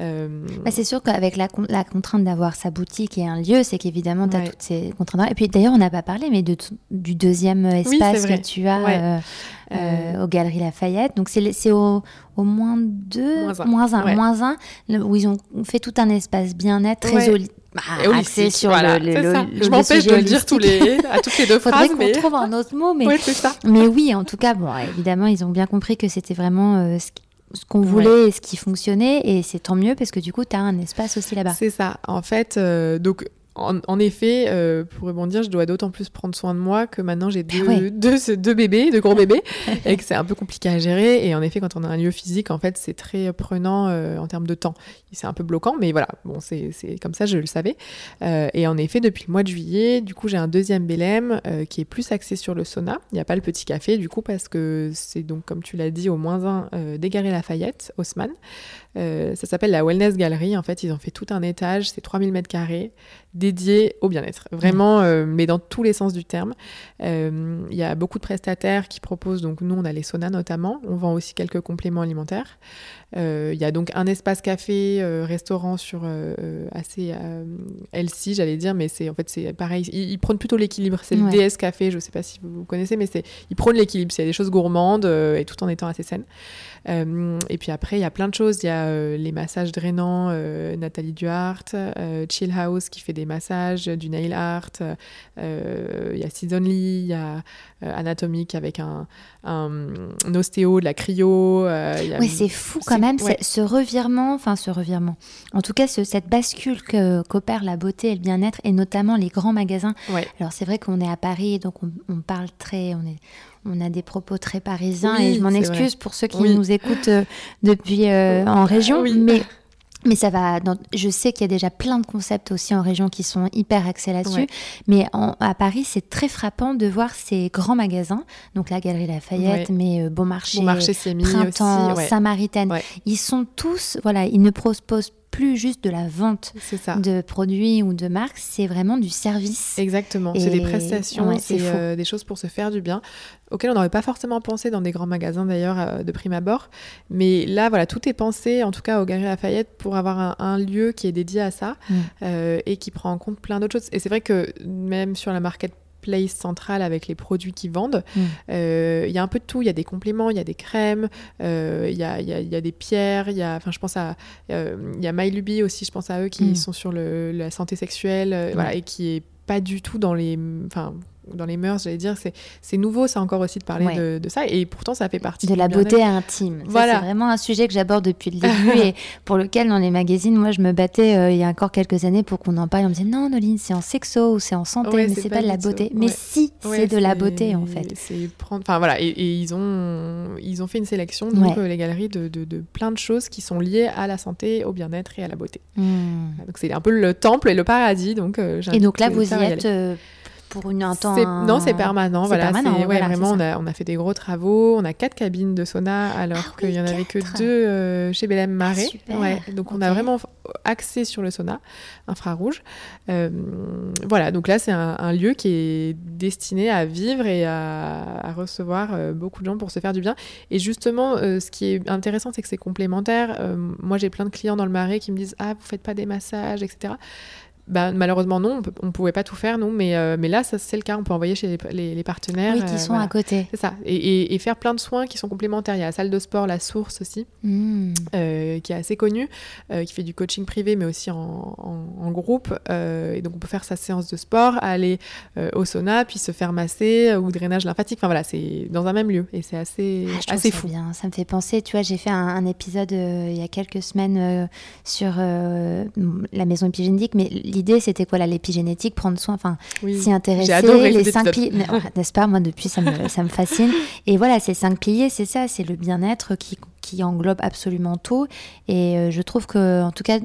Euh, Bah, c'est sûr qu'avec la, con- la contrainte d'avoir sa boutique et un lieu, c'est qu'évidemment, tu as Ouais. toutes ces contraintes. Et puis d'ailleurs, on n'a pas parlé, mais de du deuxième Oui, espace que tu as Ouais. aux Galeries Lafayette. Donc c'est au, au moins deux, Moins un. moins un, Ouais. moins un, le- où ils ont fait tout un espace bien-être très bah, axé sur voilà, le, le- le- je m'empêche de le dire tous les, à toutes les deux *laughs* Faudrait phrases, qu'on mais trouve un autre mot, mais ouais, ça. mais oui, en tout cas, bon, évidemment, ils ont bien compris que c'était vraiment euh, ce qui- ce qu'on Ouais. voulait et ce qui fonctionnait, et c'est tant mieux parce que du coup, tu as un espace aussi là-bas. C'est ça. En fait, euh, donc. En, en effet, euh, pour rebondir, je dois d'autant plus prendre soin de moi que maintenant j'ai deux, ouais. deux, deux bébés, deux gros bébés, *laughs* et que c'est un peu compliqué à gérer. Et en effet, quand on a un lieu physique, en fait, c'est très prenant euh, en termes de temps. C'est un peu bloquant, mais voilà, bon, c'est comme ça, je le savais. Euh, et en effet, depuis le mois de juillet, du coup, j'ai un deuxième euh, qui est plus axé sur le sauna. Il n'y a pas le petit café, du coup, parce que c'est donc, comme tu l'as dit, au moins un Galeries Lafayette, Haussmann. Euh, ça s'appelle la Wellness Gallery. En fait, ils ont fait tout un étage, c'est 3000 mètres carrés, dédié au bien-être. Vraiment, euh, mais dans tous les sens du terme. Euh, Il y a beaucoup de prestataires qui proposent, donc nous, on a les saunas notamment. On vend aussi quelques compléments alimentaires. Euh, Il y a donc un espace café, euh, restaurant sur euh, assez healthy, j'allais dire, mais c'est en fait c'est pareil. Ils, ils prônent plutôt l'équilibre. C'est Ouais. le DS Café. Je sais pas si vous, vous connaissez, mais c'est ils prônent l'équilibre. C'est des choses gourmandes et tout en étant assez saines. Et puis après, il y a plein de choses. Il y a les massages drainants, Nathalie Duhart, Chill House qui fait des massages, du nail art. Il y a Season il y a Anatomique avec un, un, un ostéo, de la cryo. euh, il y a- Oui, c'est fou quand même, ouais. ce revirement, enfin ce revirement. En tout cas, ce- cette bascule qu'opère la beauté et le bien-être, et notamment les grands magasins. Ouais. Alors c'est vrai qu'on est à Paris, donc on, on parle très, on est, on a des propos très parisiens, Oui, et je m'en excuse pour ceux qui Oui. nous écoutent euh, depuis euh, en région, Oui. mais mais ça va. Dans, je sais qu'il y a déjà plein de concepts aussi en région qui sont hyper axés là-dessus. Ouais. Mais en- à Paris, c'est très frappant de voir ces grands magasins, donc la Galerie Lafayette, Ouais. mais euh, Bon Marché, Bon marché Siami Printemps, aussi. Ouais. Samaritaine. Ils sont tous, voilà, ils ne proposent plus juste de la vente ça. de produits ou de marques, c'est vraiment du service. Exactement, c'est des prestations, ouais, c'est euh, des choses pour se faire du bien, auxquelles on n'aurait pas forcément pensé dans des grands magasins d'ailleurs euh, de prime abord. Mais là, voilà, tout est pensé, en tout cas au Galeries Lafayette, pour avoir un, un lieu qui est dédié à ça Mm. euh, et qui prend en compte plein d'autres choses. Et c'est vrai que même sur la marketplace centrale avec les produits qu'ils vendent, Mm. euh, il y a un peu de tout. Il y a des compléments, il y a des crèmes, euh, il y, a, y a- il y a des pierres, il y a, enfin, je pense à, euh, il y a MyLuby aussi, je pense à eux qui Mm. sont sur le, la santé sexuelle, voilà, et qui est pas du tout dans les, enfin, dans les mœurs, j'allais dire, c'est, nouveau, ça encore aussi de parler de, de, ça. Et pourtant, ça fait partie de la beauté intime. Voilà. c'est vraiment un sujet que j'aborde depuis le début *laughs* et pour lequel, dans les magazines, moi, je me battais euh, il y a encore quelques années pour qu'on en parle. On me disait non, Noline, c'est en sexo ou c'est en santé, mais c'est pas, de la beauté. Mais si, c'est de la beauté en fait. Prendre. Enfin voilà, et, ils ont ils ont fait une sélection donc euh, les galeries de, de, plein de choses qui sont liées à la santé, au bien-être et à la beauté. Hmm. Donc c'est un peu le temple et le paradis. Donc euh, et donc là, vous y êtes pour une, un temps. Non, c'est permanent. Voilà, permanent, ouais, vraiment, on a, on a, fait des gros travaux. On a quatre cabines de sauna, alors ah qu'il n'y en avait que deux euh, chez Belém Marais. Ah, ouais, donc on a vraiment axé sur le sauna infrarouge. Euh, voilà, donc là, c'est un, lieu qui est destiné à vivre et à, recevoir euh, beaucoup de gens pour se faire du bien. Et justement, ce qui est intéressant, c'est que c'est complémentaire. moi, j'ai plein de clients dans le Marais qui me disent Ah, vous faites pas des massages, etc. Bah, malheureusement, non, on ne pouvait pas tout faire, nous, mais, euh, mais là, c'est le cas. On peut envoyer chez les, partenaires. Oui, qui euh, sont à côté. C'est ça. Et, faire plein de soins qui sont complémentaires. Il y a la salle de sport, la source aussi, hmm. euh, qui est assez connue, qui fait du coaching privé, mais aussi en, en, groupe. et donc, on peut faire sa séance de sport, aller au sauna, puis se faire masser ou drainage lymphatique. Enfin, voilà, c'est dans un même lieu. Et c'est assez, ah, assez fou. Bien. Ça me fait penser, tu vois, j'ai fait un, épisode il y a quelques semaines sur la maison épigénétique, mais l'idée, c'était quoi, l'épigénétique, prendre soin, enfin, s'y intéresser, les cinq piliers, *laughs* n'est-ce pas Moi, depuis, ça me, ça me fascine. Et voilà, ces cinq piliers, c'est ça, c'est le bien-être qui, qui englobe absolument tout. Et euh, je trouve que, en tout cas,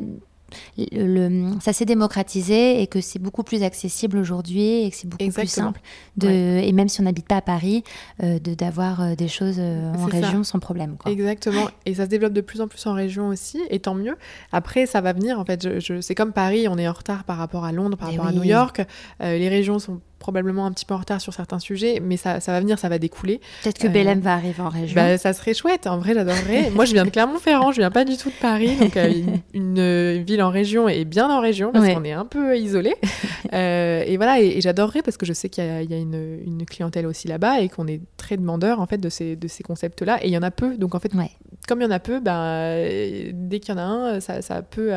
le, ça s'est démocratisé et que c'est beaucoup plus accessible aujourd'hui et que c'est beaucoup plus simple de et même si on n'habite pas à Paris euh, de d'avoir euh, des choses euh, en région sans problème exactement. Et ça se développe de plus en plus en région aussi et tant mieux. Après ça va venir en fait. Je, c'est comme Paris on est en retard par rapport à Londres par eh rapport à New York. Les régions sont probablement un petit peu en retard sur certains sujets, mais ça, ça va venir, ça va découler. Peut-être que euh, va arriver en région. Bah, ça serait chouette, en vrai, j'adorerais. Moi, je viens de Clermont-Ferrand, je viens pas du tout de Paris, donc euh, une, ville en région et bien en région, parce qu'on est un peu isolé. Euh, et voilà, et, j'adorerais, parce que je sais qu'il y a, y a une, une, clientèle aussi là-bas et qu'on est très demandeur, en fait, de ces, de ces concepts-là. Et il y en a peu, donc en fait, comme il y en a peu, ben, dès qu'il y en a un, ça, ça peut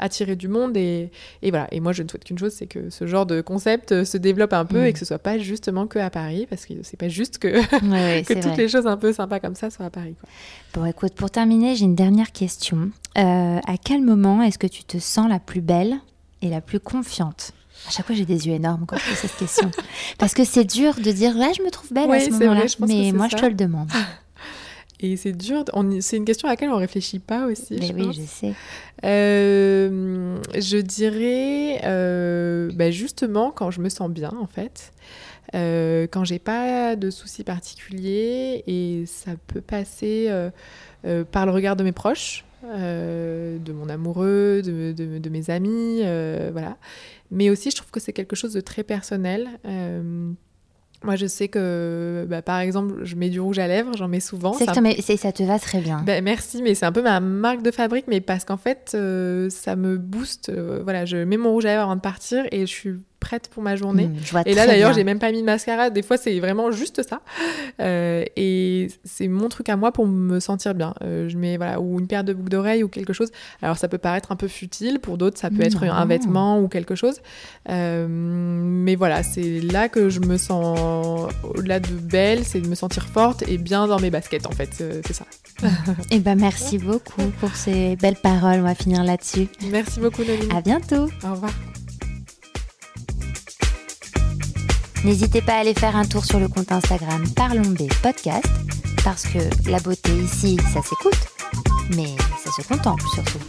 attirer du monde. Et, et, voilà, et moi, je ne souhaite qu'une chose, c'est que ce genre de concept se développe un peu et mm. que ce soit pas justement que à Paris, parce que c'est pas juste que, *laughs* que toutes les choses un peu sympas comme ça soient à Paris. Quoi. Bon, écoute, pour terminer, j'ai une dernière question. Euh, à quel moment est-ce que tu te sens la plus belle et la plus confiante? À chaque fois, j'ai des yeux énormes quand je pose cette question. *laughs* Parce que c'est dur de dire, ouais, je me trouve belle à ce moment-là. Mais moi, je te le demande. *laughs* Et c'est dur, c'est une question à laquelle on réfléchit pas aussi. Mais oui, je sais. Euh, je dirais, euh, bah, justement, quand je me sens bien, en fait, euh, quand j'ai pas de soucis particuliers, et ça peut passer euh, par le regard de mes proches, de mon amoureux, de, de, de mes amis, voilà. Mais aussi, je trouve que c'est quelque chose de très personnel. Moi, je sais que, bah, par exemple, je mets du rouge à lèvres, j'en mets souvent. C'est ça... que ça te va très bien. Bah, merci, mais c'est un peu ma marque de fabrique, mais parce qu'en fait, euh, ça me booste. Euh, voilà, je mets mon rouge à lèvres avant de partir et je suis prête pour ma journée. Mmh, et là d'ailleurs, j'ai même pas mis de mascara. Des fois, c'est vraiment juste ça. Euh, et c'est mon truc à moi pour me sentir bien. Euh, je mets voilà ou une paire de boucles d'oreilles ou quelque chose. Alors ça peut paraître un peu futile pour d'autres, ça peut être un vêtement ou quelque chose. Euh, mais voilà, c'est là que je me sens au-delà de belle, c'est de me sentir forte et bien dans mes baskets en fait. C'est ça. et eh ben merci beaucoup pour ces belles paroles. On va finir là-dessus. Merci beaucoup, Noémie. À bientôt. Au revoir. N'hésitez pas à aller faire un tour sur le compte Instagram Parlons Podcast, parce que la beauté ici, ça s'écoute, mais ça se contemple surtout.